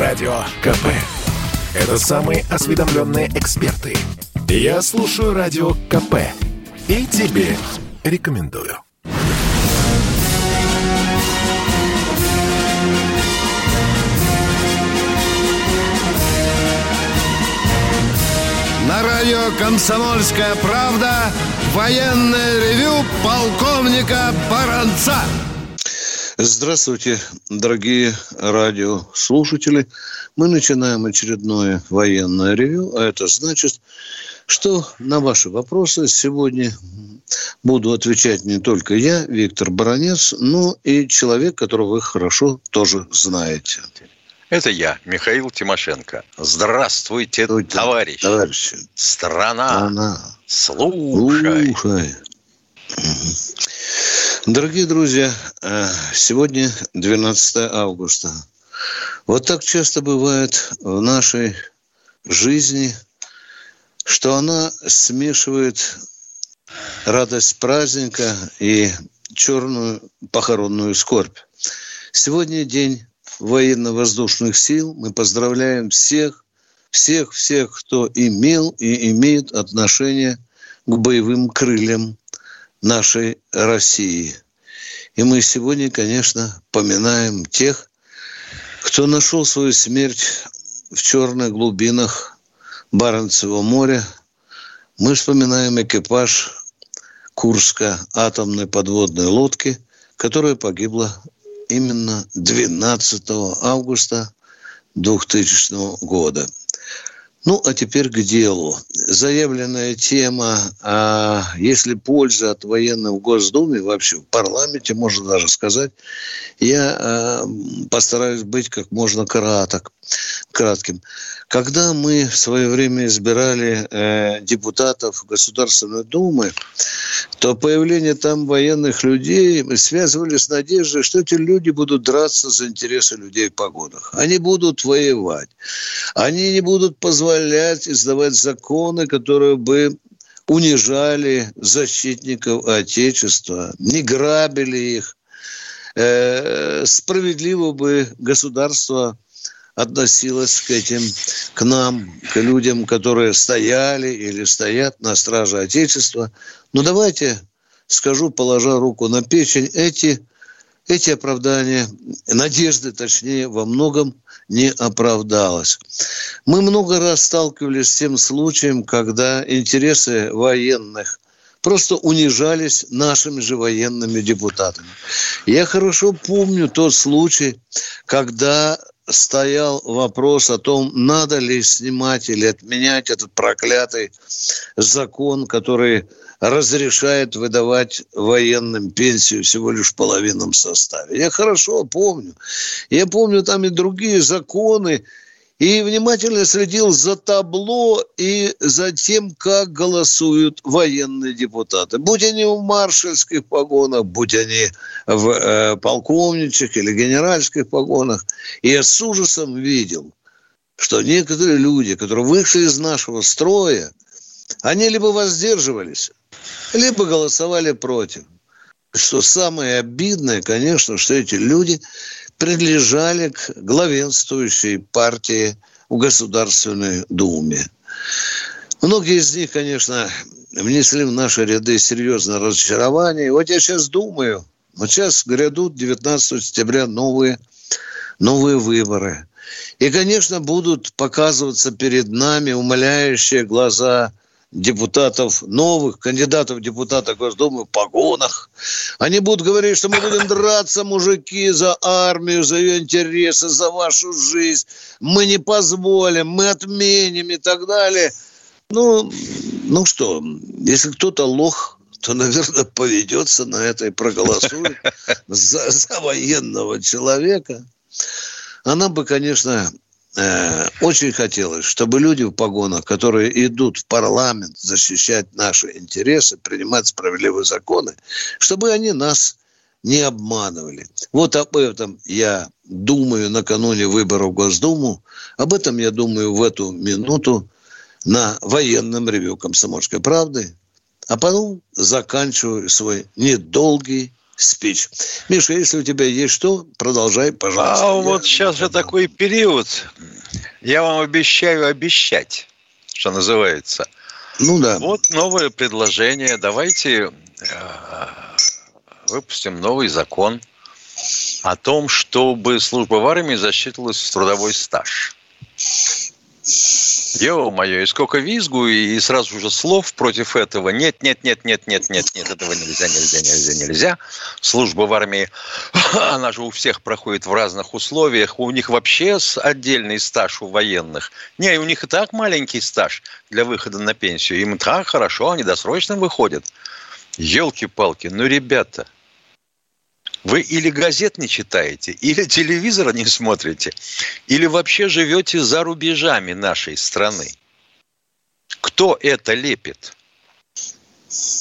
Радио КП. Это самые осведомленные эксперты. Я слушаю Радио КП. И тебе рекомендую. На радио «Комсомольская правда» военное ревю полковника Баранца. Здравствуйте, дорогие радиослушатели. Мы начинаем очередное военное ревю, а это значит, что на ваши вопросы сегодня буду отвечать не только я, Виктор Баранец, но и человек, которого вы хорошо тоже знаете. Это я, Михаил Тимошенко. Здравствуйте, Здравствуйте товарищи. товарищи. Страна. Страна. Слушай. Слушай. Дорогие друзья, э, сегодня 12 августа. Вот так часто бывает в нашей жизни, что она смешивает радость праздника и черную похоронную скорбь. Сегодня день военно-воздушных сил. Мы поздравляем всех, всех, всех, кто имел и имеет отношение к боевым крыльям нашей России. И мы сегодня, конечно, поминаем тех, кто нашел свою смерть в черных глубинах Баренцева моря. Мы вспоминаем экипаж Курска атомной подводной лодки, которая погибла именно 12 августа 2000 года. Ну, а теперь к делу. Заявленная тема, а если польза от военных в Госдуме, вообще в парламенте, можно даже сказать, я а, постараюсь быть как можно краток, кратким. Когда мы в свое время избирали э, депутатов Государственной Думы, то появление там военных людей мы связывали с надеждой, что эти люди будут драться за интересы людей в погонах. Они будут воевать. Они не будут позволять издавать законы, которые бы унижали защитников Отечества, не грабили их. Э, справедливо бы государство относилось к этим, к нам, к людям, которые стояли или стоят на страже Отечества. Но давайте скажу, положа руку на печень, эти, эти оправдания, надежды, точнее, во многом не оправдалось. Мы много раз сталкивались с тем случаем, когда интересы военных просто унижались нашими же военными депутатами. Я хорошо помню тот случай, когда стоял вопрос о том, надо ли снимать или отменять этот проклятый закон, который разрешает выдавать военным пенсию всего лишь в половинном составе. Я хорошо помню. Я помню там и другие законы, и внимательно следил за табло и за тем, как голосуют военные депутаты. Будь они в маршальских погонах, будь они в э, полковничьих или генеральских погонах. И я с ужасом видел, что некоторые люди, которые вышли из нашего строя, они либо воздерживались, либо голосовали против. Что самое обидное, конечно, что эти люди принадлежали к главенствующей партии в Государственной Думе. Многие из них, конечно, внесли в наши ряды серьезное разочарование. Вот я сейчас думаю, вот сейчас грядут 19 сентября новые, новые выборы. И, конечно, будут показываться перед нами умоляющие глаза депутатов, новых кандидатов в депутаты Госдумы в погонах. Они будут говорить, что мы будем драться, мужики, за армию, за ее интересы, за вашу жизнь. Мы не позволим, мы отменим и так далее. Ну, ну что, если кто-то лох, то, наверное, поведется на это и проголосует за, за военного человека. Она бы, конечно, очень хотелось, чтобы люди в погонах, которые идут в парламент защищать наши интересы, принимать справедливые законы, чтобы они нас не обманывали. Вот об этом я думаю накануне выборов в Госдуму. Об этом я думаю в эту минуту на военном ревю «Комсомольской правды». А потом заканчиваю свой недолгий спич. Миша, если у тебя есть что, продолжай, пожалуйста. А вот сейчас же такой период. Я вам обещаю обещать, что называется. Ну да. Вот новое предложение. Давайте э, выпустим новый закон о том, чтобы служба в армии засчитывалась в трудовой стаж. Ё-моё, и сколько визгу, и сразу же слов против этого. Нет, нет, нет, нет, нет, нет, нет, этого нельзя, нельзя, нельзя, нельзя. Служба в армии, она же у всех проходит в разных условиях. У них вообще отдельный стаж у военных. Не, у них и так маленький стаж для выхода на пенсию. Им так хорошо, они досрочно выходят. Елки-палки, ну, ребята – вы или газет не читаете, или телевизора не смотрите, или вообще живете за рубежами нашей страны. Кто это лепит?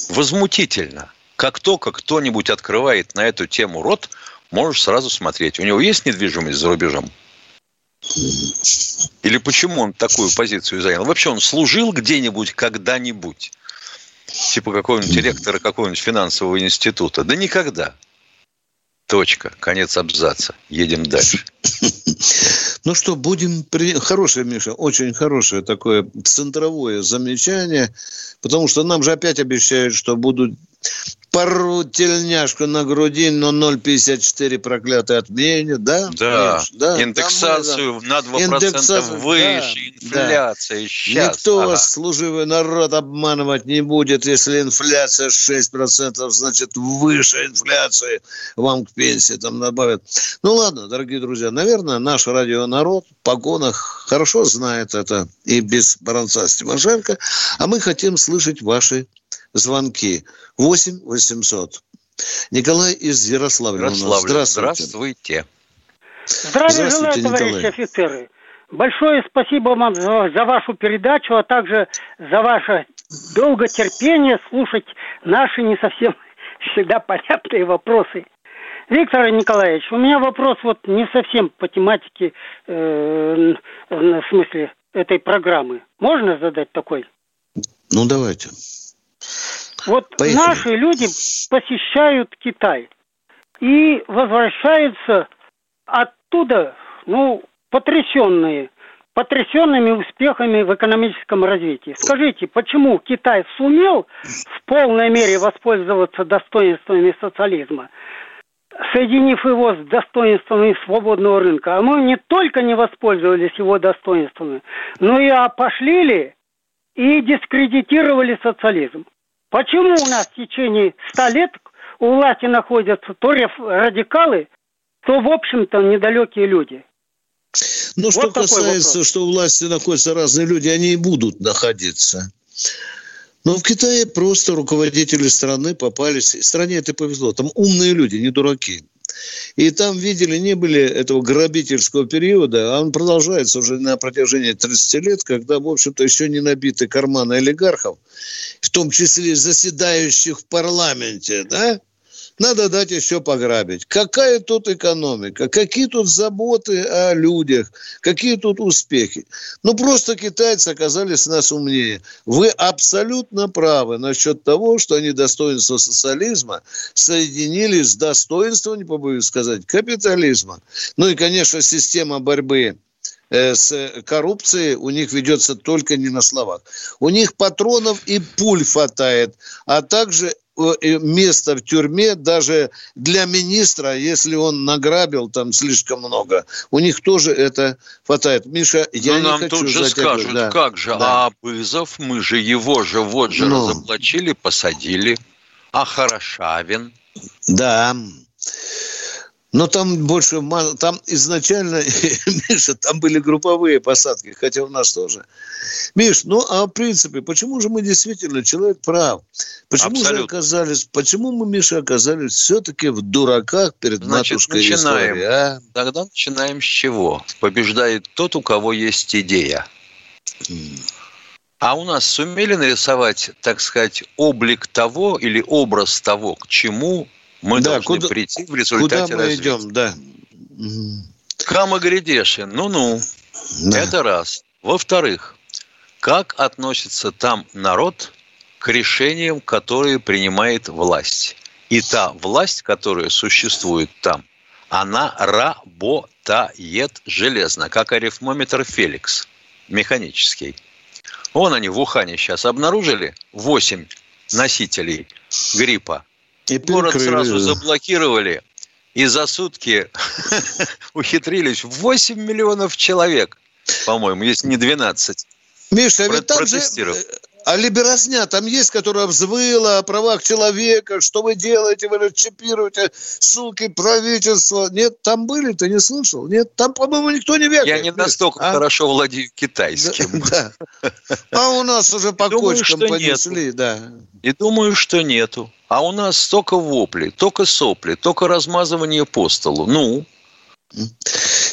Возмутительно. Как только кто-нибудь открывает на эту тему рот, можешь сразу смотреть. У него есть недвижимость за рубежом? Или почему он такую позицию занял? Вообще он служил где-нибудь когда-нибудь? Типа какого-нибудь директора какого-нибудь финансового института? Да никогда. Точка. Конец абзаца. Едем дальше. Ну что, будем... При... Хорошее, Миша, очень хорошее такое центровое замечание, потому что нам же опять обещают, что будут пару тельняшку на груди, но 0,54 проклятый отменят, да? Да, Миш, да. индексацию да, на 2% индексацию, выше, да, инфляция да. сейчас. Никто ага. служивый народ обманывать не будет, если инфляция 6%, значит выше инфляции вам к пенсии там добавят. Ну ладно, дорогие друзья, наверное, наш радионарод в погонах хорошо знает это и без Баранца Стимошенко, а мы хотим слышать ваши звонки. 8 800. Николай из Ярославля Ярославля. Здравствуйте. Здравствуйте. Здравия желаю, товарищи Николай. офицеры. Большое спасибо вам за, за вашу передачу, а также за ваше долготерпение слушать наши не совсем всегда понятные вопросы. Виктор Николаевич, у меня вопрос вот не совсем по тематике, э, в смысле этой программы. Можно задать такой? Ну, давайте. Вот Поехали. наши люди посещают Китай и возвращаются оттуда, ну, потрясенные, потрясенными успехами в экономическом развитии. Скажите, почему Китай сумел в полной мере воспользоваться достоинствами социализма, соединив его с достоинствами свободного рынка, а мы не только не воспользовались его достоинствами, но и опошлили и дискредитировали социализм. Почему у нас в течение ста лет у власти находятся то радикалы, то, в общем-то, недалекие люди? Ну, вот что касается, вопрос. что у власти находятся разные люди, они и будут находиться. Но в Китае просто руководители страны попались. Стране это повезло. Там умные люди, не дураки. И там видели, не были этого грабительского периода, а он продолжается уже на протяжении 30 лет, когда, в общем-то, еще не набиты карманы олигархов, в том числе заседающих в парламенте, да, надо дать еще пограбить. Какая тут экономика? Какие тут заботы о людях? Какие тут успехи? Ну, просто китайцы оказались нас умнее. Вы абсолютно правы насчет того, что они достоинство социализма соединили с достоинством, не побоюсь сказать, капитализма. Ну и, конечно, система борьбы э, с коррупцией у них ведется только не на словах. У них патронов и пуль хватает, а также место в тюрьме даже для министра, если он награбил там слишком много. У них тоже это хватает. Миша, я Но не нам хочу тут же скажут, да. как же, да. а Бызов, мы же его же вот же ну. разоблачили, посадили. А Хорошавин? Да. Но там больше, там изначально, Миша, там были групповые посадки, хотя у нас тоже. Миш, ну а в принципе, почему же мы действительно, человек прав, почему Абсолютно. же оказались, почему мы, Миша, оказались все-таки в дураках перед Значит, матушкой начинаем. истории, а? Тогда начинаем с чего? Побеждает тот, у кого есть идея. А у нас сумели нарисовать, так сказать, облик того или образ того, к чему мы да, должны куда, прийти в результате Куда мы развития. идем, да. Кама Гридешин, ну-ну, да. это раз. Во-вторых, как относится там народ к решениям, которые принимает власть? И та власть, которая существует там, она работает железно, как арифмометр Феликс, механический. Вон они в Ухане сейчас обнаружили 8 носителей гриппа. И Город сразу заблокировали, и за сутки ухитрились. 8 миллионов человек, по-моему, если не 12. Миша, а ведь там же а либерозня там есть, которая взвыла о правах человека, что вы делаете, вы расчипируете, суки, правительство. Нет, там были, ты не слышал? Нет, там, по-моему, никто не векает. Я не настолько а? хорошо владею китайским. Да, да. А у нас уже по думаю, кочкам понесли, нету. да. И думаю, что нету. А у нас только вопли, только сопли, только размазывание по столу. Ну,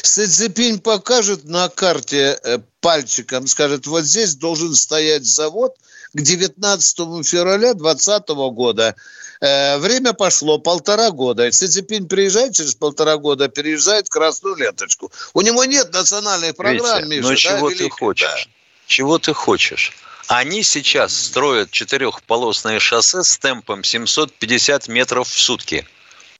Си Цзипинь покажет на карте э, пальчиком, скажет, вот здесь должен стоять завод к 19 февраля 2020 года. Э, время пошло полтора года. Си Цзипинь приезжает через полтора года, переезжает красную ленточку. У него нет национальных программ, Витя, Миша. Но да, чего великий? ты хочешь? Да. Чего ты хочешь? Они сейчас строят четырехполосное шоссе с темпом 750 метров в сутки.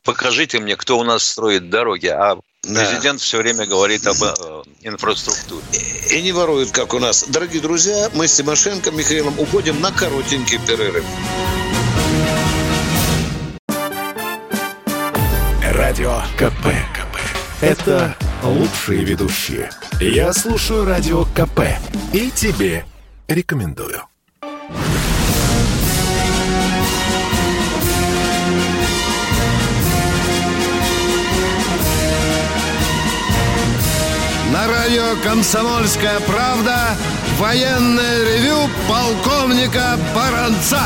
Покажите мне, кто у нас строит дороги. А да. Президент все время говорит об э, инфраструктуре. И не воруют, как у нас. Дорогие друзья, мы с Тимошенко Михаилом уходим на коротенький перерыв. Радио КП. КП. Это лучшие ведущие. Я слушаю Радио КП. И тебе рекомендую. На радио «Комсомольская правда» военное ревю полковника Баранца.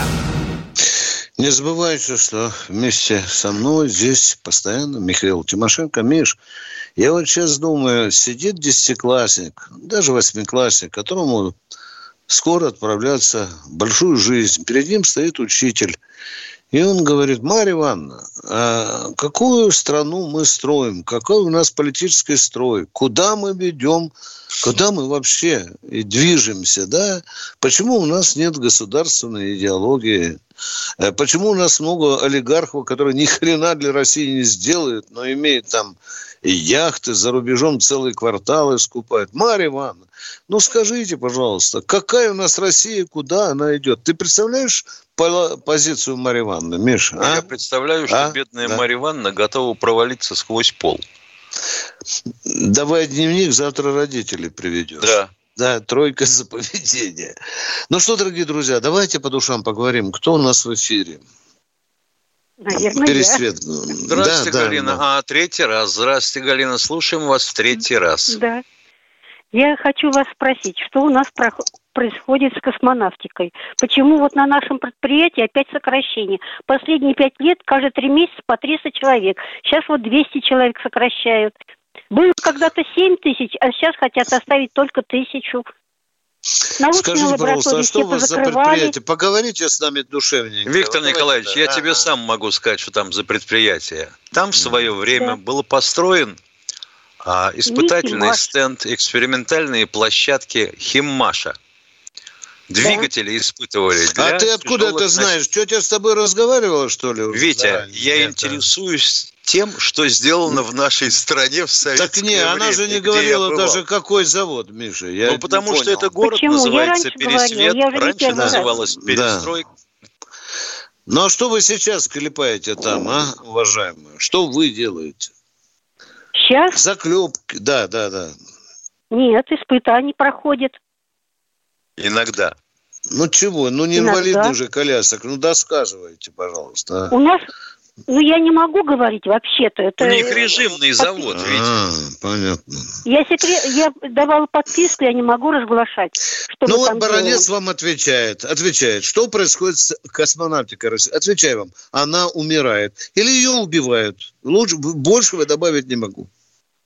Не забывайте, что вместе со мной здесь постоянно Михаил Тимошенко. Миш, я вот сейчас думаю, сидит десятиклассник, даже восьмиклассник, которому скоро отправляться в большую жизнь. Перед ним стоит учитель. И он говорит, Марья Ивановна, а какую страну мы строим? Какой у нас политический строй? Куда мы ведем? Куда мы вообще движемся? Да? Почему у нас нет государственной идеологии? Э, почему у нас много олигархов, которые ни хрена для России не сделают, но имеют там яхты, за рубежом целые кварталы скупают. Марья Ивановна, ну скажите, пожалуйста, какая у нас Россия, куда она идет? Ты представляешь позицию Марьи Ивановны, Миша? А? Я представляю, что а? бедная да. Марья Ивановна готова провалиться сквозь пол. Давай дневник, завтра родителей приведешь. Да. Да, тройка за поведение. Ну что, дорогие друзья, давайте по душам поговорим. Кто у нас в эфире? Наверное, Пересвет. Я. Здравствуйте, да, Галина. Да, А, третий раз. Здравствуйте, Галина. Слушаем вас в третий раз. Да. Я хочу вас спросить, что у нас происходит с космонавтикой? Почему вот на нашем предприятии опять сокращение? Последние пять лет, каждые три месяца по 300 человек. Сейчас вот 200 человек сокращают. Было когда-то 7 тысяч, а сейчас хотят оставить только тысячу. Скажите, пожалуйста, а что у вас за предприятие? Поговорите с нами душевненько. Виктор Николаевич, я а, тебе сам могу сказать, что там за предприятие. Там в свое время да. было построен а, испытательный стенд, экспериментальные площадки Химмаша. Двигатели да. испытывали. а ты откуда это знаешь? Тетя с тобой разговаривала, что ли? Витя, да, я нет, интересуюсь тем, что сделано в нашей стране в советское Так не, время, она же не говорила даже, какой завод, Миша. Я ну, потому что это город Почему? называется Пересвет, говорила, раньше называлась Перестройка. Да. Ну, а что вы сейчас клепаете там, а, уважаемые? Что вы делаете? Сейчас? Заклепки, да, да, да. Нет, испытаний проходит. Иногда. Ну чего, ну не Иногда. инвалидный же колясок, ну досказывайте, пожалуйста. А. У нас ну, я не могу говорить вообще-то. Это... У них режимный завод. А, понятно. Я, секрет... я давала подписку, я не могу разглашать. Что ну вот Баранец делали. вам отвечает, отвечает, что происходит с космонавтикой России. Отвечаю вам, она умирает. Или ее убивают. Лучше, большего добавить не могу.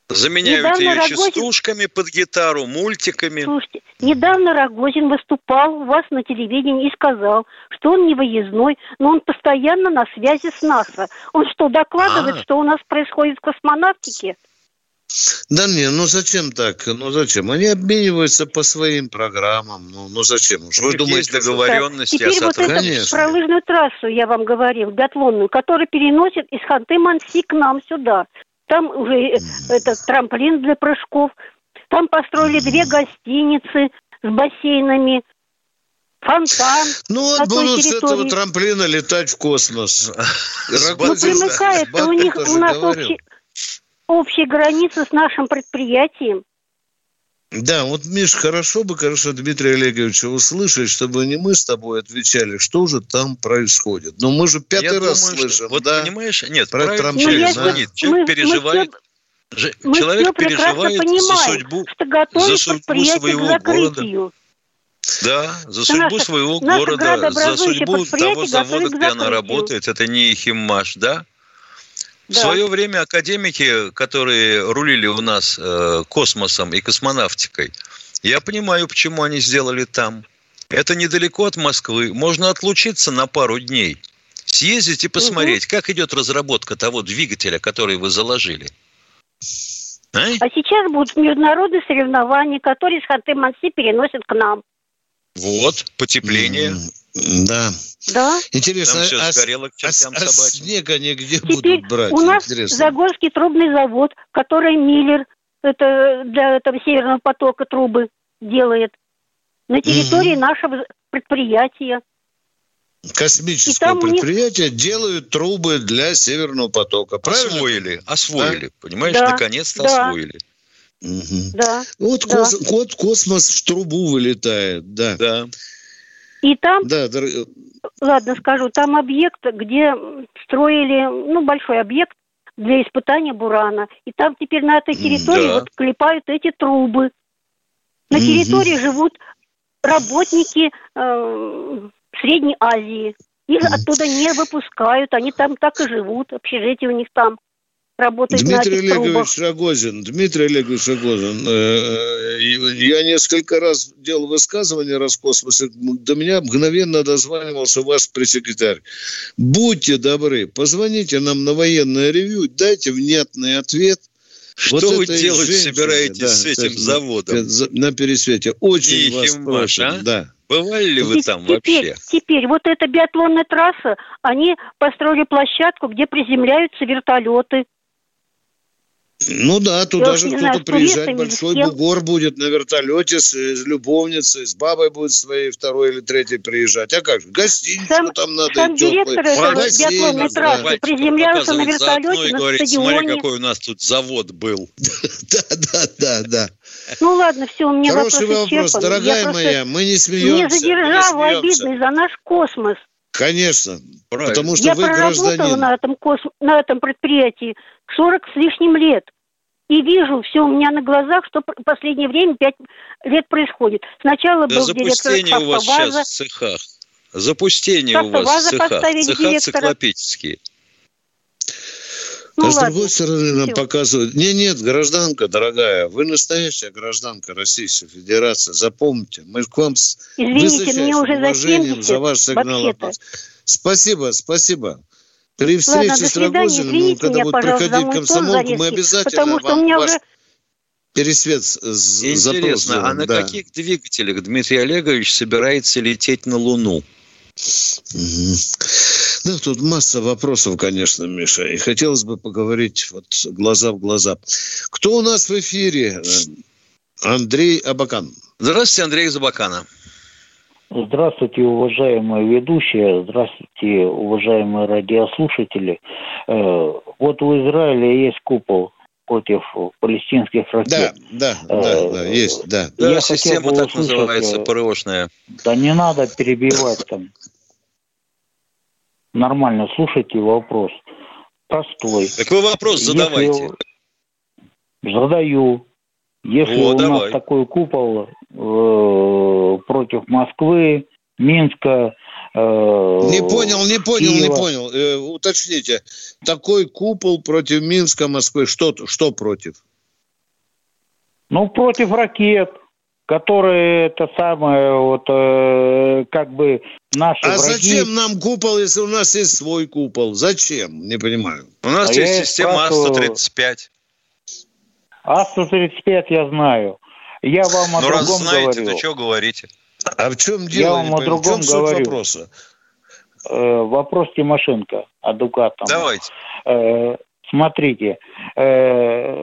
Заменяют недавно ее Рогозин... частушками под гитару, мультиками. Слушайте, недавно Рогозин выступал у вас на телевидении и сказал, что он не выездной, но он постоянно на связи с НАСА. Он что, докладывает, а. что у нас происходит в космонавтике? Да не, ну зачем так? Ну зачем? Они обмениваются по своим программам. Ну, ну зачем? Уж вы думаете, договоренности Теперь вот это про лыжную трассу, я вам говорил, биатлонную, которую переносят из Ханты-Манси к нам сюда. Там уже э, этот трамплин для прыжков. Там построили две гостиницы с бассейнами, фонтан. Ну вот будут территории. с этого трамплина летать в космос. Ну примыкает у них у нас общий, общие границы с нашим предприятием. Да, вот, Миш, хорошо бы, конечно, Дмитрия Олеговича услышать, чтобы не мы с тобой отвечали, что же там происходит. Но мы же пятый Я раз думаю, слышим, что, вот да? понимаешь, нет, про трамплин звонит. Человек мы, переживает, мы все, человек переживает понимаем, за судьбу, за судьбу своего города. Да, за судьбу наша, своего города, за судьбу того завода, где она работает. Это не Химмаш, да? В свое время академики, которые рулили у нас э, космосом и космонавтикой, я понимаю, почему они сделали там. Это недалеко от Москвы. Можно отлучиться на пару дней, съездить и посмотреть, угу. как идет разработка того двигателя, который вы заложили. А, а сейчас будут международные соревнования, которые с Ханты-Манси переносят к нам. Вот, потепление. Да. Да. Интересно, Там все а, сгорело к а, а снег они где Теперь будут брать? у нас Интересно. Загорский трубный завод, который Миллер это для этого Северного потока трубы делает на территории угу. нашего предприятия. Космическое предприятие них... делают трубы для Северного потока. Правильно? Освоили, освоили. Да? Понимаешь, да. наконец-то да. освоили. Угу. Да. Вот, да. Кос, вот космос в трубу вылетает, да. Да. И там, да, дор... ладно скажу, там объект, где строили, ну, большой объект для испытания бурана. И там теперь на этой территории да. вот клепают эти трубы. На территории живут работники э, Средней Азии. Их оттуда не выпускают, они там так и живут, общежитие у них там работать Дмитрий Олегович трубах. Рогозин, Дмитрий Олегович Рогозин, э, э, я несколько раз делал высказывание Роскосмоса, до меня мгновенно дозванивался ваш пресс-секретарь. Будьте добры, позвоните нам на военное ревью, дайте внятный ответ – что вот вы делать женщине, собираетесь да, с этим заводом? На пересвете. Очень вас просим. А? Да. Бывали ли вы там теперь, вообще? Теперь, вот эта биатлонная трасса, они построили площадку, где приземляются вертолеты. Ну да, туда же кто-то приезжать, большой бугор будет на вертолете с, с любовницей, с бабой будет своей второй или третьей приезжать. А как же, гостиницу сам, там надо сам директор этого биатлонной трассы да. приземлялся на вертолете на говорит, стадионе. Смотри, какой у нас тут завод был. Да, да, да, да. Ну ладно, все, у меня Хороший вопрос, вопрос дорогая моя, мы не смеемся. Мне задержал обидный за наш космос. Конечно, Правильно. потому что я вы гражданин. на этом, кос... на этом предприятии 40 с лишним лет. И вижу все у меня на глазах, что в последнее время пять лет происходит. Сначала да был директор у вас сейчас в цехах. Запустение у вас в цехах. Цеха циклопические. Ну, а с другой стороны, нам Все. показывают... Не, нет, гражданка, дорогая, вы настоящая гражданка Российской Федерации. Запомните, мы к вам с Извините, мне уже за 70, за ваш сигнал. Спасибо, спасибо. При встрече Ладно, с Рогозиным, когда будет проходить комсомолку, мы обязательно вам ваш уже... пересвет Интересно, а на да. каких двигателях Дмитрий Олегович собирается лететь на Луну? Угу. Да, тут масса вопросов, конечно, Миша. И хотелось бы поговорить вот глаза в глаза. Кто у нас в эфире? Андрей Абакан. Здравствуйте, Андрей из Абакана. Здравствуйте, уважаемые ведущие, здравствуйте, уважаемые радиослушатели. Э, вот в Израиле есть купол против палестинских ракет. Да, да, да, да есть, да. Да, Я система так услышать, называется, ПРОшная. Да не надо перебивать там. Нормально слушайте вопрос. Простой. Так вы вопрос задавайте. Если... Задаю. Если О, у давай. нас такой купол э, против Москвы, Минска, э, не понял, не понял, Киева. не понял. Э, уточните. Такой купол против Минска, Москвы. Что, что против? Ну, против ракет, которые это самое, вот, э, как бы наши А враги... зачем нам купол, если у нас есть свой купол? Зачем? Не понимаю. У нас а есть система А-135. А-135 я знаю. Я вам о ну, другом раз знаете, говорю. то что говорите? А в чем дело? Я вам о другом в чем говорю. суть вопроса? Э, вопрос Тимошенко, адвокатом. Давайте. Э, смотрите, э,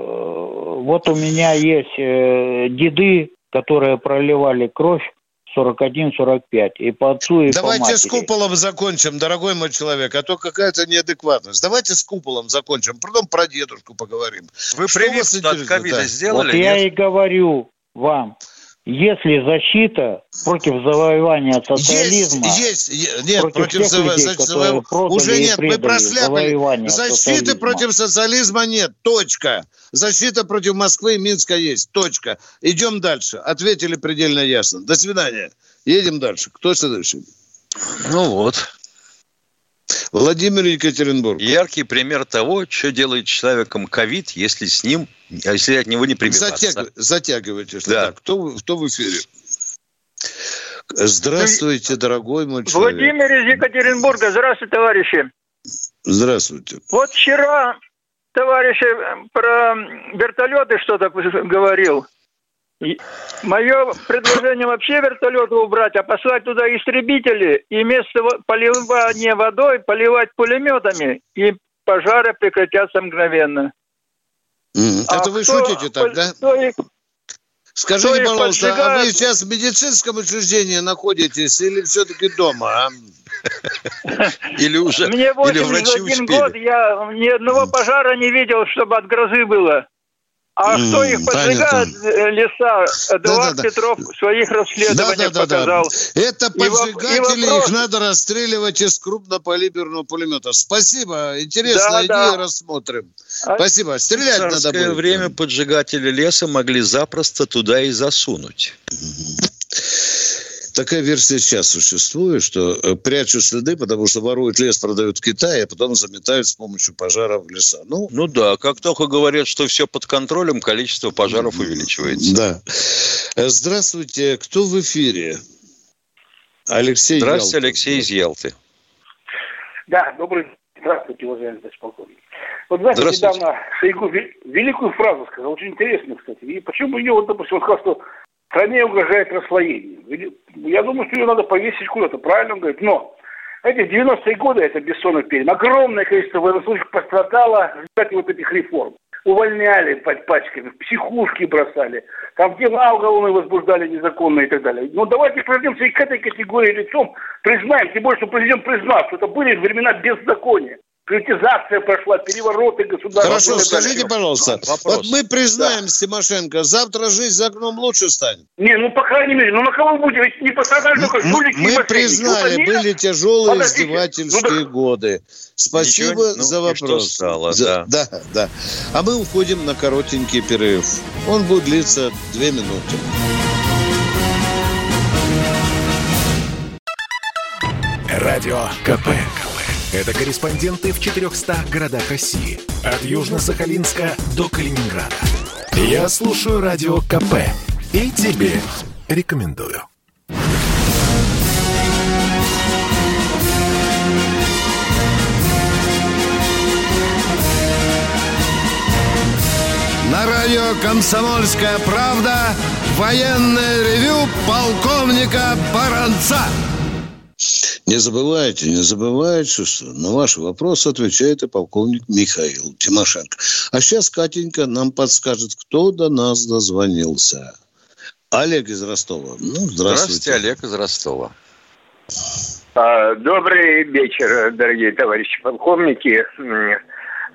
вот у меня есть э, деды, которые проливали кровь 41-45 и по отцу, и Давайте по матери. с куполом закончим, дорогой мой человек, а то какая-то неадекватность. Давайте с куполом закончим, потом про дедушку поговорим. Вы Что прививку от ковида Да. сделали? Вот я нет? и говорю вам, если защита против завоевания социализма, Есть, есть, нет, против против, тех заво- людей, за- которые заво- продали уже нет, мы завоевание Защиты социализма. против социализма нет, точка. Защита против Москвы и Минска есть, точка. Идем дальше. Ответили предельно ясно. До свидания. Едем дальше. Кто следующий? Ну вот. Владимир Екатеринбург. Яркий пример того, что делает с человеком ковид, если с ним, если от него не прививаться. Затяг- Затягивайте. Что Да. так. Кто, вы- кто в эфире? Здравствуйте, дорогой мой человек. Владимир из Екатеринбурга. Здравствуйте, товарищи. Здравствуйте. Вот вчера товарищ э, про вертолеты что-то говорил. Мое предложение вообще вертолеты убрать, а послать туда истребители и вместо поливания водой поливать пулеметами, и пожары прекратятся мгновенно. М, А Это вы кто- шутите так, да? кто их- Скажите, пожалуйста, а вы сейчас в медицинском учреждении находитесь или все-таки дома? а? Или уже, Мне или врачи 81 успели. год, я ни одного пожара не видел, чтобы от грозы было. А М, кто их поджигает, э, леса, Эдуард. Петров в своих расследованиях показал. Это поджигатели, вопрос- их надо расстреливать из крупнокалиберного пулемета. Спасибо, интересная Да, идея, да. рассмотрим. А- Спасибо, стрелять В надо будет. время поджигатели леса могли запросто туда и засунуть. Такая версия сейчас существует, что э, прячут следы, потому что воруют лес, продают в Китае, а потом заметают с помощью пожара в леса. Ну, Ну да, как только говорят, что все под контролем, количество пожаров увеличивается. да. Э, Здравствуйте, кто в эфире? Алексей Здравствуйте, Ялтин. Алексей из Ялты. Да, добрый Здравствуйте, уважаемый товарищ полковник. Вот знаете, Здравствуйте. недавно Шойгу ве- великую фразу сказал, очень интересную, кстати. И почему бы ее, вот, допустим, он сказал, что стране угрожает расслоение. Я думаю, что ее надо повесить куда-то, правильно он говорит. Но эти 90-е годы, это бессонный период, огромное количество военнослужащих пострадало в результате вот этих реформ. Увольняли под пачками, в психушки бросали, там дела уголовные возбуждали незаконные и так далее. Но давайте вернемся и к этой категории лицом, признаем, тем более, что президент признал, что это были времена беззакония. Приватизация прошла, перевороты государства. Хорошо, скажите, пожалуйста, Вопрос. вот мы признаем с Тимошенко, завтра жизнь за окном лучше станет. Не, ну, по крайней мере, ну на кого будет? Ведь не пострадали только Мы, жулики мы мошенники. признали, они- были тяжелые Подождите, издевательские ну так- годы. Спасибо Ничего, ну, за вопрос. стало, За- да, да. А мы уходим на коротенький перерыв. Он будет длиться две минуты. Радио КП. Это корреспонденты в 400 городах России. От Южно-Сахалинска до Калининграда. Я слушаю Радио КП. И тебе рекомендую. На радио «Комсомольская правда» военное ревю полковника Баранца. Не забывайте, не забывайте, что на ваши вопросы отвечает и полковник Михаил Тимошенко. А сейчас Катенька нам подскажет, кто до нас дозвонился. Олег из Ростова. Ну, здравствуйте. Здравствуйте, Олег из Ростова. А, Добрый вечер, дорогие товарищи полковники.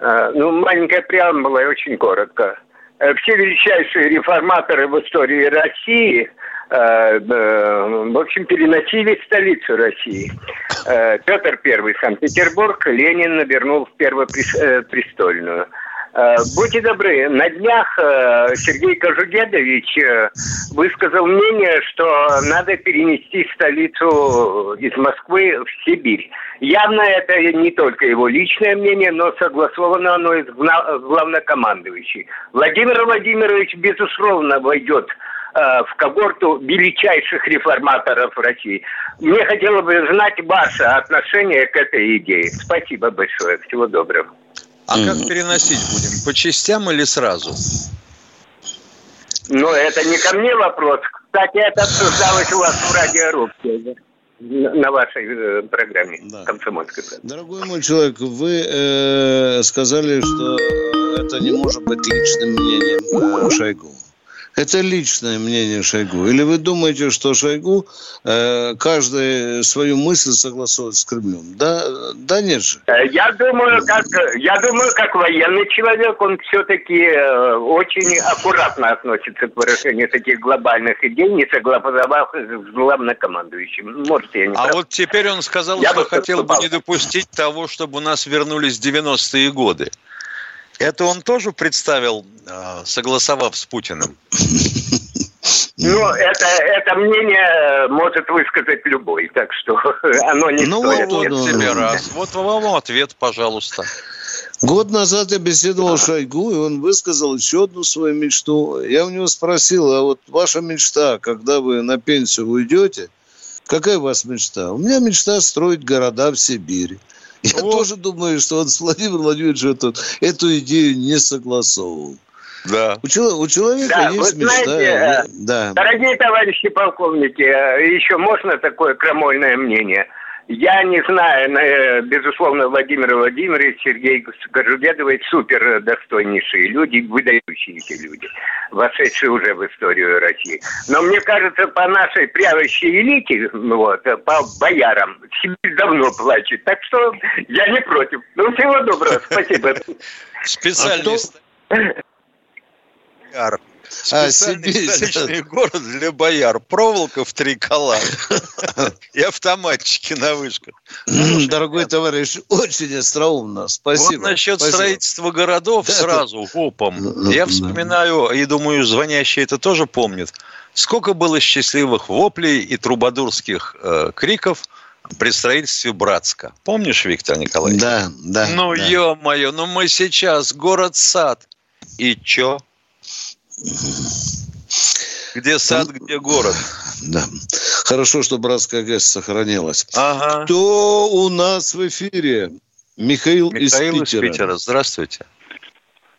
А, Ну, маленькая преамбула и очень коротко. Э, Все величайшие реформаторы в истории России, в общем, переносили столицу России. Э, Петр I – Санкт-Петербург, Ленин вернул в Первопрестольную. Э, Будьте добры, на днях э, Сергей Кожугедович э, высказал мнение, что надо перенести столицу из Москвы в Сибирь. Явно это не только его личное мнение, но согласовано оно с главнокомандующим. Владимир Владимирович, безусловно, войдет э, в когорту величайших реформаторов России. Мне хотелось бы знать ваше отношение к этой идее. Спасибо большое. Всего доброго. А как переносить будем? По частям или сразу? Но это не ко мне вопрос. Кстати, это обсуждалось у вас в радиорубке на вашей э, программе да. «Комсомольской Дорогой мой человек, вы э, сказали, что это не может быть личным мнением э, Шойгу. Это личное мнение Шойгу. Или вы думаете, что Шойгу э, каждый свою мысль согласует с Кремлем? Да, да нет же. Э, я думаю, как, я думаю, как военный человек, он все-таки э, очень аккуратно относится к выражению таких глобальных идей, не согласовав с главнокомандующим. Может, я не А прав. вот теперь он сказал, я что хотел бы не допустить того, чтобы у нас вернулись 90-е годы. Это он тоже представил, а, согласовав с Путиным? Ну, это, это мнение может высказать любой, так что оно не ну, стоит. Вот, вот тебе раз. Вот вам ответ, пожалуйста. Год назад я беседовал с Шойгу, и он высказал еще одну свою мечту. Я у него спросил, а вот ваша мечта, когда вы на пенсию уйдете, какая у вас мечта? У меня мечта строить города в Сибири. Я вот. тоже думаю, что он с Владимиром Владимировичем эту, эту идею не согласовывал. Да. У, человека, у человека да, есть вы мечта. Знаете, э, да. Дорогие товарищи полковники, э, еще можно такое крамольное мнение? Я не знаю, э, безусловно, Владимир Владимирович, Сергей Горжубедович супер достойнейшие люди, выдающиеся люди, вошедшие уже в историю России. Но мне кажется, по нашей правящей элите, вот, по боярам, Сибирь давно плачет. Так что я не против. Ну, всего доброго, спасибо. Специалист. Специальный а, столичный город для бояр. Проволока в три кола и автоматчики на вышках. Дорогой товарищ, очень остроумно. Спасибо. Вот насчет строительства городов сразу, опом. Я вспоминаю, и думаю, звонящий это тоже помнит, сколько было счастливых воплей и трубадурских э, криков при строительстве Братска. Помнишь, Виктор Николаевич? Да, да. Ну, да. ё-моё, ну мы сейчас город-сад. И чё? Где сад, где город. Да. Хорошо, что братская ГЭС сохранилась. Ага. Кто у нас в эфире? Михаил, Михаил из Питера. из Питера. Здравствуйте.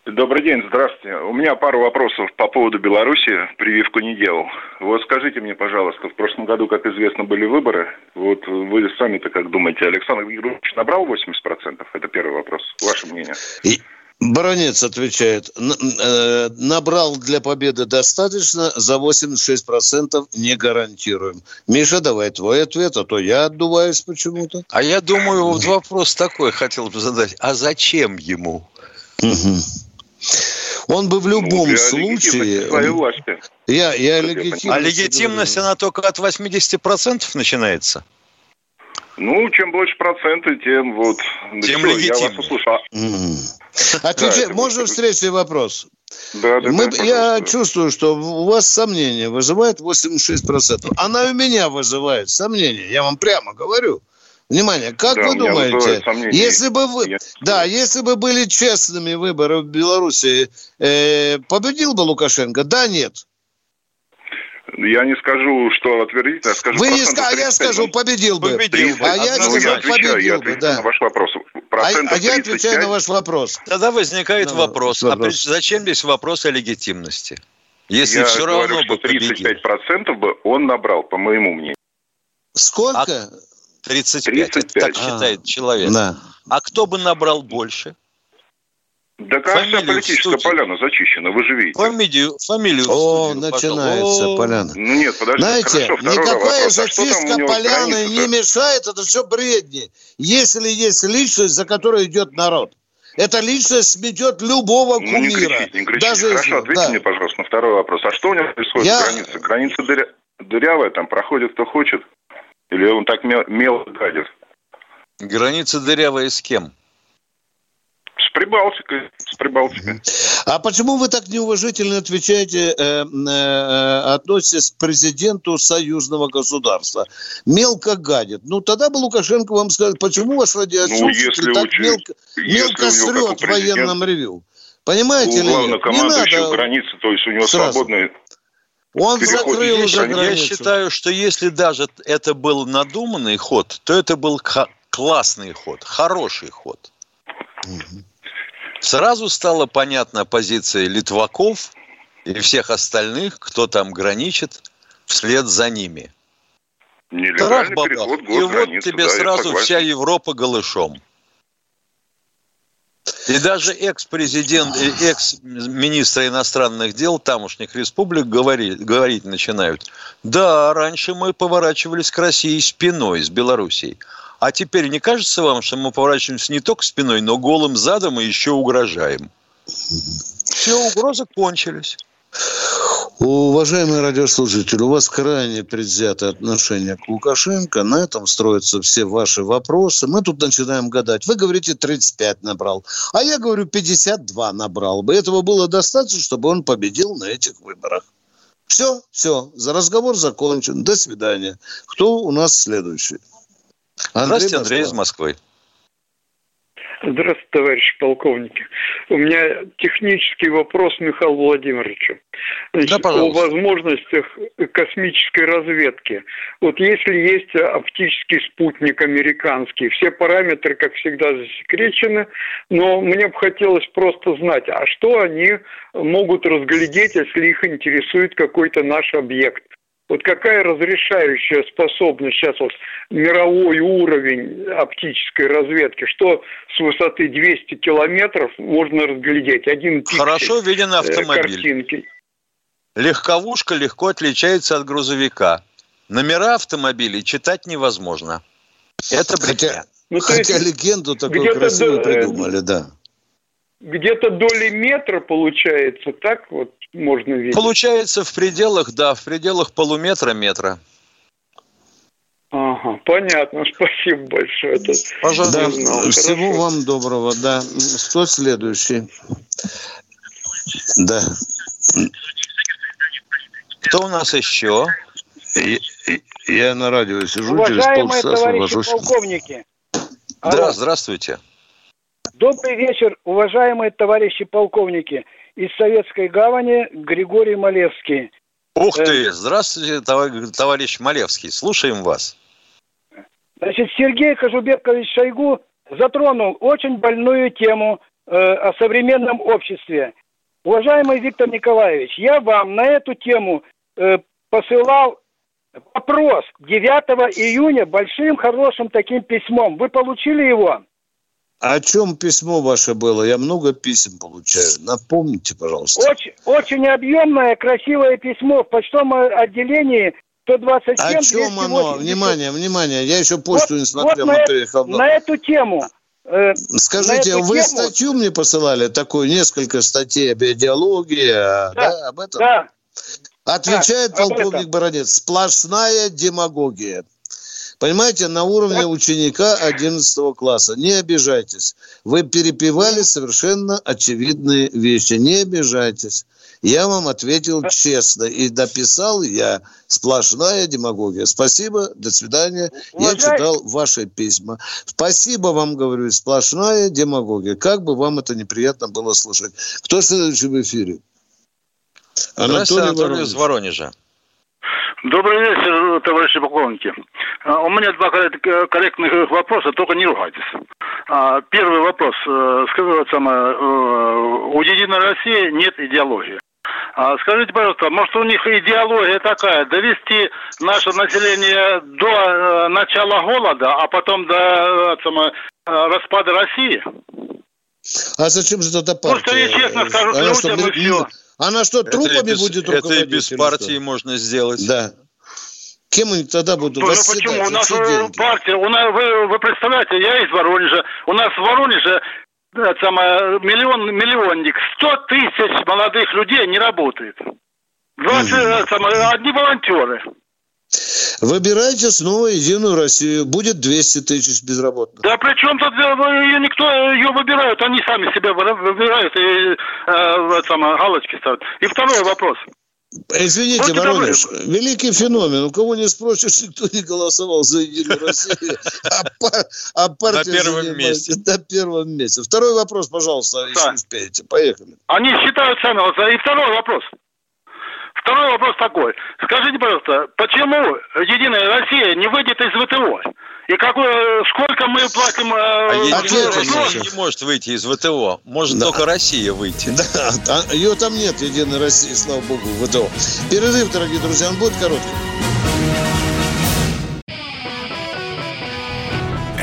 Добрый день, здравствуйте. У меня пару вопросов по поводу Беларуси. Прививку не делал. Вот скажите мне, пожалуйста, в прошлом году, как известно, были выборы. Вот вы сами-то как думаете, Александр Григорьевич набрал 80%? Это первый вопрос. Ваше мнение. И, Баронец отвечает, э, набрал для победы достаточно, за 86% не гарантируем. Миша, давай твой ответ, а то я отдуваюсь почему-то. А я думаю, вот вопрос такой хотел бы задать. А зачем ему? Угу. Он бы в любом ну, случае... Я, я легитимность... А легитимность, она только от 80% начинается? Ну, чем больше проценты, тем вот... Тем ну, легитимнее. Я вас услышал. Mm. Отвечай, да, можно встречный вопрос? Да, да, Мы, да, я чувствую, что у вас сомнения вызывает 86%. Она у меня вызывает сомнения, я вам прямо говорю. Внимание, как да, вы думаете, если бы вы, я... да, если бы были честными выборы в Беларуси, э, победил бы Лукашенко? Да, нет. Я не скажу, что утвердительно, скажу Вы не скажете, а я скажу, победил бы. Победил бы. А я скажу, отвечаю, победил я бы, да. на ваш вопрос. А, а я отвечаю на ваш вопрос. Тогда возникает ну, вопрос, вопрос, а зачем здесь вопрос о легитимности? Если я все говорю, равно что бы 35% бы он набрал, по моему мнению. Сколько? А 35, 35. так а, считает человек. Да. А кто бы набрал больше? Да как вся политическая поляна зачищена, вы же видите. Фамилию, фамилию О, студию, начинается пожалуйста. поляна. Ну нет, подождите, Знаете, хорошо, никакая вопрос. зачистка а поляны не мешает, это все бредни. Если есть личность, за которой идет народ. Эта личность сметет любого кумира. Ну, не кричите, не кричите. Даже Хорошо, если... ответьте да. мне, пожалуйста, на второй вопрос. А что у него происходит Я... граница? Граница дыря... дырявая, там проходит кто хочет? Или он так мел, мел гадит? Граница дырявая с кем? С Прибалтикой. С Прибалтикой. А почему вы так неуважительно отвечаете, э, э, относитесь к президенту союзного государства? Мелко гадит. Ну, тогда бы Лукашенко вам сказал, почему ваш радиоотчетчик ну, так учить, мелко, мелко срет в военном ревю? Понимаете ли? Не надо... границы, то есть у него сразу. свободные он закрыл уже Я считаю, что если даже это был надуманный ход, то это был классный ход, хороший ход. Угу. Сразу стала понятна позиция литваков и всех остальных, кто там граничит, вслед за ними. Нелегальный переход И вот тебе да, сразу вся Европа голышом. И даже экс-президент и экс-министр иностранных дел тамошних республик говорит, говорить начинают. Да, раньше мы поворачивались к России спиной, с Белоруссией. А теперь не кажется вам, что мы поворачиваемся не только спиной, но голым задом и еще угрожаем? Все, угрозы кончились. Уважаемые радиослушатели, у вас крайне предвзятое отношение к Лукашенко. На этом строятся все ваши вопросы. Мы тут начинаем гадать. Вы говорите, 35 набрал. А я говорю, 52 набрал бы. Этого было достаточно, чтобы он победил на этих выборах. Все, все. За разговор закончен. До свидания. Кто у нас следующий? Андрей Здравствуйте, Андрей из Москвы. Здравствуйте, товарищи полковники. У меня технический вопрос Михаилу Владимировичу. Значит, да, о возможностях космической разведки. Вот если есть оптический спутник американский, все параметры, как всегда, засекречены, но мне бы хотелось просто знать, а что они могут разглядеть, если их интересует какой-то наш объект? Вот какая разрешающая способность сейчас вот мировой уровень оптической разведки, что с высоты 200 километров можно разглядеть один пиксель Хорошо виден э, автомобиль. Картинки. Легковушка легко отличается от грузовика. Номера автомобилей читать невозможно. Это брехня. Хотя, ну, хотя есть, легенду такую красивую придумали, да. Где-то доли метра получается, так вот можно видеть? Получается в пределах, да, в пределах полуметра метра. Ага, понятно, спасибо большое. Это Пожалуйста, да, знал. всего Хорошо. вам доброго, да. Кто следующий? Да. Кто у нас еще? Я, я на радио сижу, Уважаемые через полчаса товарищи полковники. Да, здравствуйте. Добрый вечер, уважаемые товарищи полковники. Из Советской Гавани Григорий Малевский. Ух ты! Э, здравствуйте, товарищ Малевский. Слушаем вас. Значит, Сергей Кожубекович Шойгу затронул очень больную тему э, о современном обществе. Уважаемый Виктор Николаевич, я вам на эту тему э, посылал вопрос 9 июня большим хорошим таким письмом. Вы получили его? О чем письмо ваше было? Я много писем получаю. Напомните, пожалуйста. Очень, очень объемное, красивое письмо в почтовом отделении 127 О чем оно? Внимание, внимание. Я еще почту вот, не смотрел, вот на, приехал. На эту тему. Э, Скажите, вы тему... статью мне посылали, такую, несколько статей об идеологии, да, да об этом? Да. Отвечает да, полковник Бородец. Сплошная демагогия. Понимаете, на уровне ученика 11 класса. Не обижайтесь. Вы перепевали совершенно очевидные вещи. Не обижайтесь. Я вам ответил честно. И дописал я сплошная демагогия. Спасибо, до свидания. Я читал ваши письма. Спасибо вам, говорю, сплошная демагогия. Как бы вам это неприятно было слушать. Кто следующий в эфире? Анатолий, Анатолий из Воронежа. Добрый вечер, товарищи полковники. А, у меня два корректных вопроса, только не ругайтесь. А, первый вопрос. Э, Скажу самое, э, у Единой России нет идеологии. А скажите, пожалуйста, может у них идеология такая, довести наше население до э, начала голода, а потом до самое, распада России? А зачем же это партия? Просто я честно скажу людям и все. Она что, трупами это будет руководить? Это и без партии что? можно сделать. Да. Кем они тогда будут ну, почему? У нас партия, у нас, вы, вы представляете, я из Воронежа. У нас в Воронеже да, самое, миллион, миллионник, сто тысяч молодых людей не работает. 20, mm. самое, одни волонтеры. Выбирайте снова Единую Россию. Будет 200 тысяч безработных. Да при чем тут ее никто ее выбирает, они сами себя выбирают и э, самое, галочки ставят. И второй вопрос. Извините, вот Воронеж, великий феномен. У кого не спросишь, никто не голосовал за Единую Россию, а, а партия на первом месте. На первом месте. Второй вопрос, пожалуйста, если успеете. Поехали. Они считают сами. И второй вопрос. Второй вопрос такой. Скажите, пожалуйста, почему Единая Россия не выйдет из ВТО? И какой, сколько мы платим... Э, а Единая Россия не может выйти из ВТО. Может да. только Россия выйти. Да, а ее там нет, Единой России, слава богу, в ВТО. Перерыв, дорогие друзья, он будет короткий.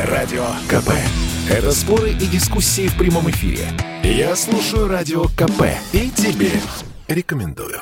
Радио КП. Это споры и дискуссии в прямом эфире. Я слушаю Радио КП и тебе рекомендую.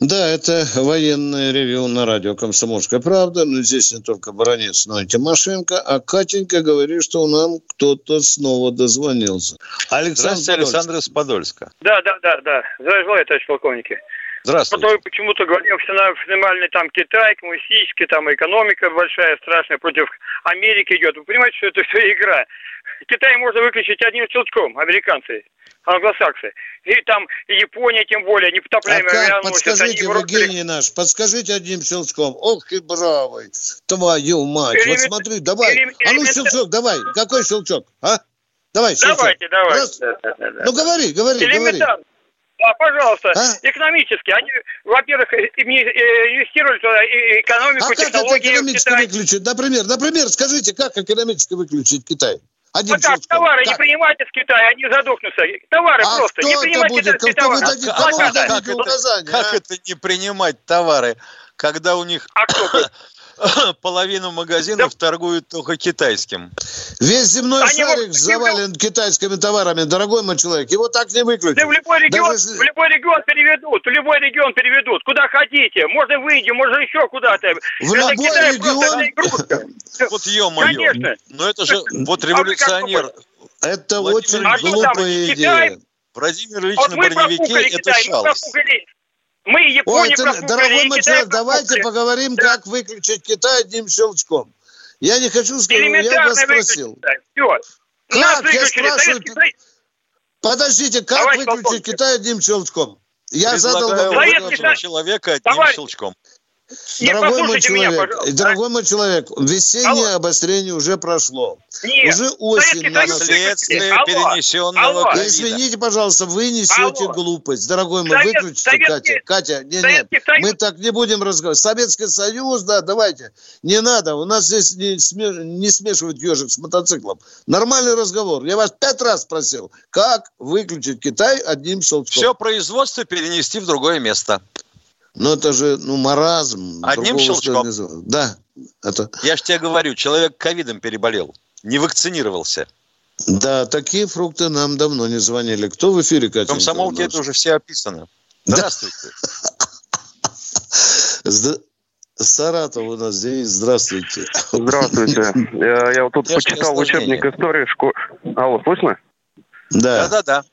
Да, это военное ревю на радио «Комсомольская правда». Но здесь не только Баранец, но и Тимошенко. А Катенька говорит, что нам кто-то снова дозвонился. Александр Здравствуйте, Александр из Подольска. Да, да, да, да. Здравствуйте, товарищ полковники. Здравствуйте. Потом почему-то говорил феноменальный там Китай, коммунистический, там экономика большая, страшная, против Америки идет. Вы понимаете, что это все игра. Китай можно выключить одним щелчком, американцы, англосаксы. И там и Япония, тем более, непотопляемая а как? Подскажите, вы гений наш, подскажите одним щелчком. Ох и бравый, твою мать. Элемент... Вот смотри, давай. Элемент... А ну щелчок, давай. Какой щелчок, а? Давай, щелчок. Давайте, давайте. Раз... Да, да, да, ну говори, говори, говори. А, пожалуйста, а? экономически. Они, во-первых, э, инвестировали туда экономику, а технологии. как это экономически выключить? Например, например, скажите, как экономически выключить Китай? Один вот так, товары как? не принимайте с Китая, они задохнутся. Товары а просто. Не принимайте будет? как, как, это, как это не принимать товары, когда у них а кто? половину магазинов да. торгуют только китайским. Весь земной Они шарик вот, завален китайскими товарами, дорогой мой человек. Его так не выключить. Да в любой регион, Даже... в любой регион переведут, в любой регион переведут. Куда хотите. Можно в Индию, можно еще куда-то. В это любой Китай регион? Вот ё-моё. Конечно. Но это же вот революционер. Это очень глупая идея. Владимир Ильич на броневике – это шалость. Мы Японию Ой, это, Дорогой человек, давайте поговорим, да. как выключить Китай одним щелчком. Я не хочу сказать, я вас спросил. Как? Я спрашиваю... Китай... Подождите, как Давай, выключить полковник. Китай одним щелчком? Я задал вопрос человека одним Давай. щелчком. Нет, дорогой мой человек, меня, дорогой мой человек, весеннее Алло. обострение уже прошло. Нет, уже осень на нас. Следствие перенесенного Алло. Извините, пожалуйста, вы несете Алло. глупость. Дорогой мой, Совет, выключите, Советский, Катя. Катя, нет, нет, мы так не будем разговаривать. Советский Союз, да, давайте. Не надо, у нас здесь не, смеш... не смешивают ежик с мотоциклом. Нормальный разговор. Я вас пять раз спросил, как выключить Китай одним щелчком. Все производство перенести в другое место. Ну, это же, ну, маразм. Одним щелчком. Да. Это... Я же тебе говорю, человек ковидом переболел, не вакцинировался. Да, такие фрукты нам давно не звонили. Кто в эфире, Катя? В комсомолке это уже все описано. Здравствуйте. Саратов у нас здесь. Здравствуйте. Здравствуйте. Я, я вот тут я почитал учебник истории школы. Алло, слышно? Да. Да, да, да.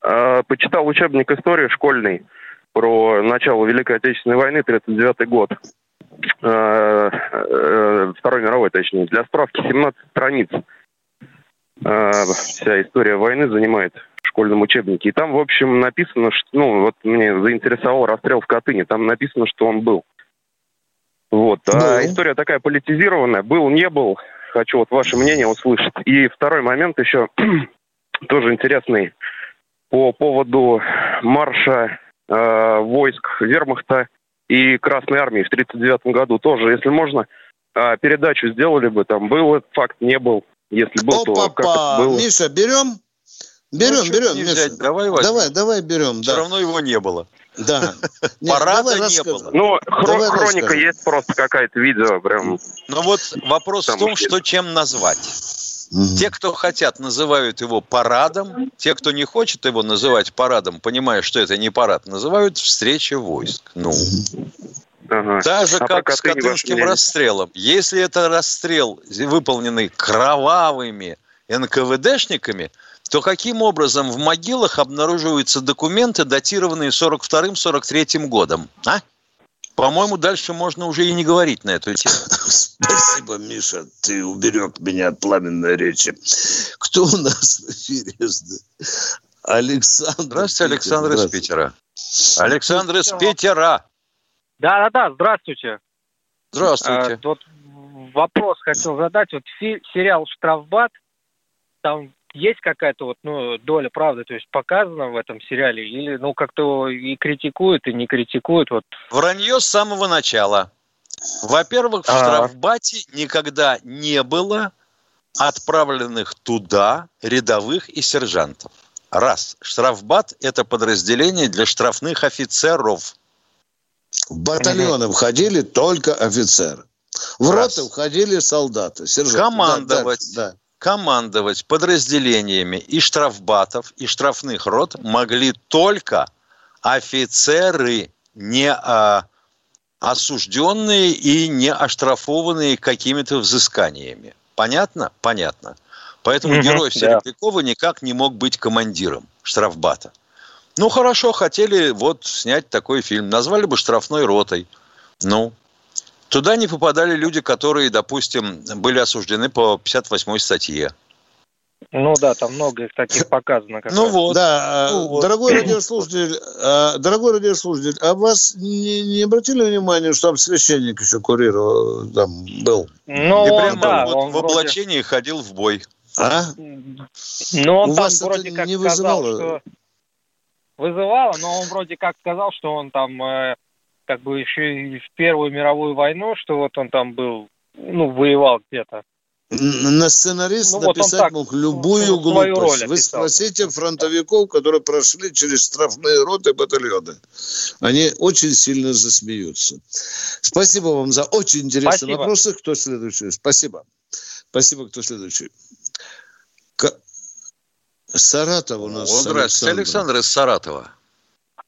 А, почитал учебник истории школьный про начало Великой Отечественной войны, 1939 год. Э, э, Второй мировой, точнее. Для справки, 17 страниц. Э, вся история войны занимает в школьном учебнике. И там, в общем, написано, что, ну, вот мне заинтересовал расстрел в Катыни. Там написано, что он был. Вот. Да. А история такая политизированная. Был, не был. Хочу вот ваше мнение услышать. И второй момент еще тоже интересный по поводу марша э, войск вермахта и Красной Армии в 1939 году тоже, если можно, э, передачу сделали бы, там был этот факт, не был. Если был, то как это было. Миша, берем? Берем, ну, берем, Миша. Взять? Давай, давай, давай берем. Все да. равно его не было. Да. Парада не было. Ну, хроника есть просто какая-то видео прям. Ну вот вопрос в том, что чем назвать. Угу. Те, кто хотят, называют его парадом. Те, кто не хочет его называть парадом, понимая, что это не парад, называют встреча войск. Ну, Ага. Так же, а как с Катынским расстрелом. Если это расстрел, выполненный кровавыми НКВДшниками, то каким образом в могилах обнаруживаются документы, датированные 42-43 годом? А? По-моему, дальше можно уже и не говорить на эту тему. Спасибо, Миша, ты уберег меня от пламенной речи. Кто у нас в эфире? Александр. Здравствуйте, Александр из Питера. Александр из Питера. Да-да-да, здравствуйте. Здравствуйте. А, вот вопрос хотел задать. Вот сериал «Штрафбат», там есть какая-то вот, ну, доля правды, то есть показана в этом сериале, или, ну, как-то и критикуют, и не критикуют, вот. Вранье с самого начала. Во-первых, в а... штрафбате никогда не было отправленных туда рядовых и сержантов. Раз. Штрафбат – это подразделение для штрафных офицеров. В батальоны входили только офицеры. В роты входили солдаты, сержанты. Командовать, да, да. Командовать подразделениями и штрафбатов, и штрафных рот могли только офицеры, не а, осужденные и не оштрафованные какими-то взысканиями. Понятно? Понятно. Поэтому угу, герой Серебрякова да. никак не мог быть командиром штрафбата. Ну, хорошо, хотели вот снять такой фильм. Назвали бы «Штрафной ротой». Ну, туда не попадали люди, которые, допустим, были осуждены по 58-й статье. Ну да, там много их таких показано. Как ну вот. Да, ну, вот. дорогой радиослушатель, а, дорогой радиослушатель, а вас не, не обратили внимание, что там священник еще курировал, там был? Ну, И прямо да, вот в облачении вроде... ходил в бой. А? Ну, он У там вас вроде как не сказал, вызывало? что... Вызывало, но он вроде как сказал, что он там э, как бы еще и в Первую мировую войну, что вот он там был, ну, воевал где-то. На сценарист ну, написать вот мог любую глупость. Вы спросите фронтовиков, которые прошли через штрафные роты батальоны. Они очень сильно засмеются. Спасибо вам за очень интересные Спасибо. вопросы. Кто следующий? Спасибо. Спасибо, кто следующий. К... Саратов у нас. Здравствуйте, Александр. Александр из Саратова.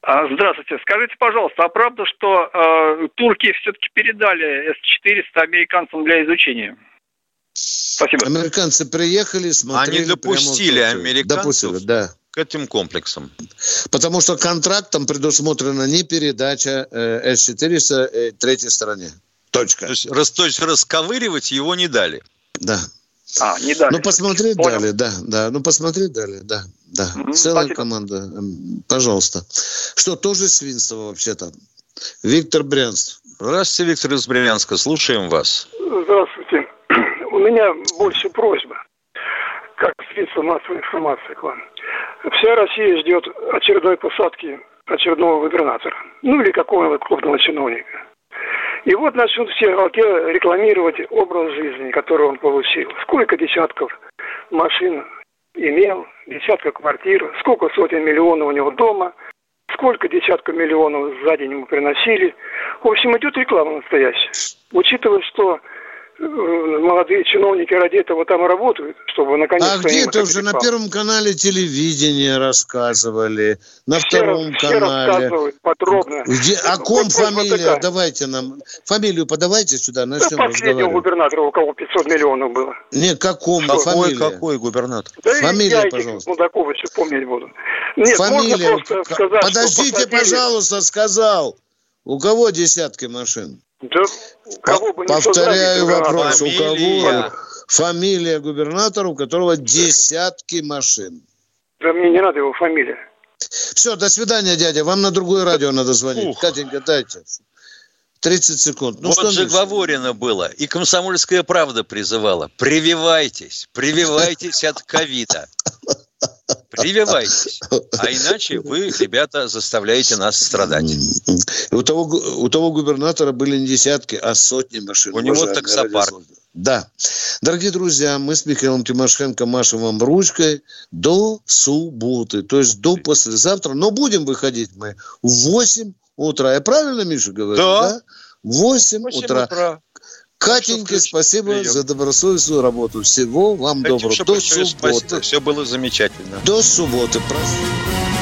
А, здравствуйте. Скажите, пожалуйста, а правда, что э, турки все-таки передали С-400 американцам для изучения? Спасибо. Американцы приехали, смотрели. Они допустили американцев допустили, да. к этим комплексам. Потому что контрактом предусмотрена не передача э, С-400 э, третьей стороне. Точка. То есть, рас, то есть расковыривать его не дали. Да. А, не дали. Ну, посмотреть Понял. дали, да, да. Ну, посмотреть дали, да, да. Угу, Целая спасибо. команда. Пожалуйста. Что, тоже свинство вообще-то? Виктор Брянск. Здравствуйте, Виктор из Брянска. Слушаем вас. Здравствуйте. У меня больше просьба, как средство массовой информации к вам. Вся Россия ждет очередной посадки очередного губернатора, ну или какого-нибудь крупного чиновника. И вот начнут все рекламировать образ жизни, который он получил. Сколько десятков машин имел, десятков квартир, сколько сотен миллионов у него дома, сколько десятков миллионов за день ему приносили. В общем, идет реклама настоящая. Учитывая, что молодые чиновники ради этого там работают, чтобы наконец-то... А где-то уже на Первом канале телевидения рассказывали, на все Втором все канале. рассказывают подробно. Где, о ком фамилия? Такая. Давайте нам... Фамилию подавайте сюда, начнем да последнего губернатора, у кого 500 миллионов было. Не, какому? Какой, фамилия? какой губернатор? Да фамилия, я пожалуйста. Мудакова еще помнить буду. Нет, фамилия. Сказать, Подождите, пожалуйста, сказал. У кого десятки машин? Да, кого бы Повторяю вопрос. Фамилия. У кого фамилия губернатора, у которого десятки машин? Да мне не надо его фамилия. Все, до свидания, дядя. Вам на другое радио надо звонить. Ух. Катенька, дайте. 30 секунд. Ну, вот что же Миша? говорено было, и комсомольская правда призывала. Прививайтесь, прививайтесь от ковида. Прививайтесь. А иначе вы, ребята, заставляете нас страдать. У того, у того губернатора были не десятки, а сотни машин. У него таксопарк. Да. Дорогие друзья, мы с Михаилом Тимошенко машем вам ручкой до субботы, то есть до послезавтра. Но будем выходить мы в 8 утра. Я правильно, Миша, говорю? Да. да? В 8, 8 утра. утра. Катенька, спасибо прием. за добросовестную работу. Всего вам Катюша, доброго. До субботы. Спасибо. Все было замечательно. До субботы. Праздник.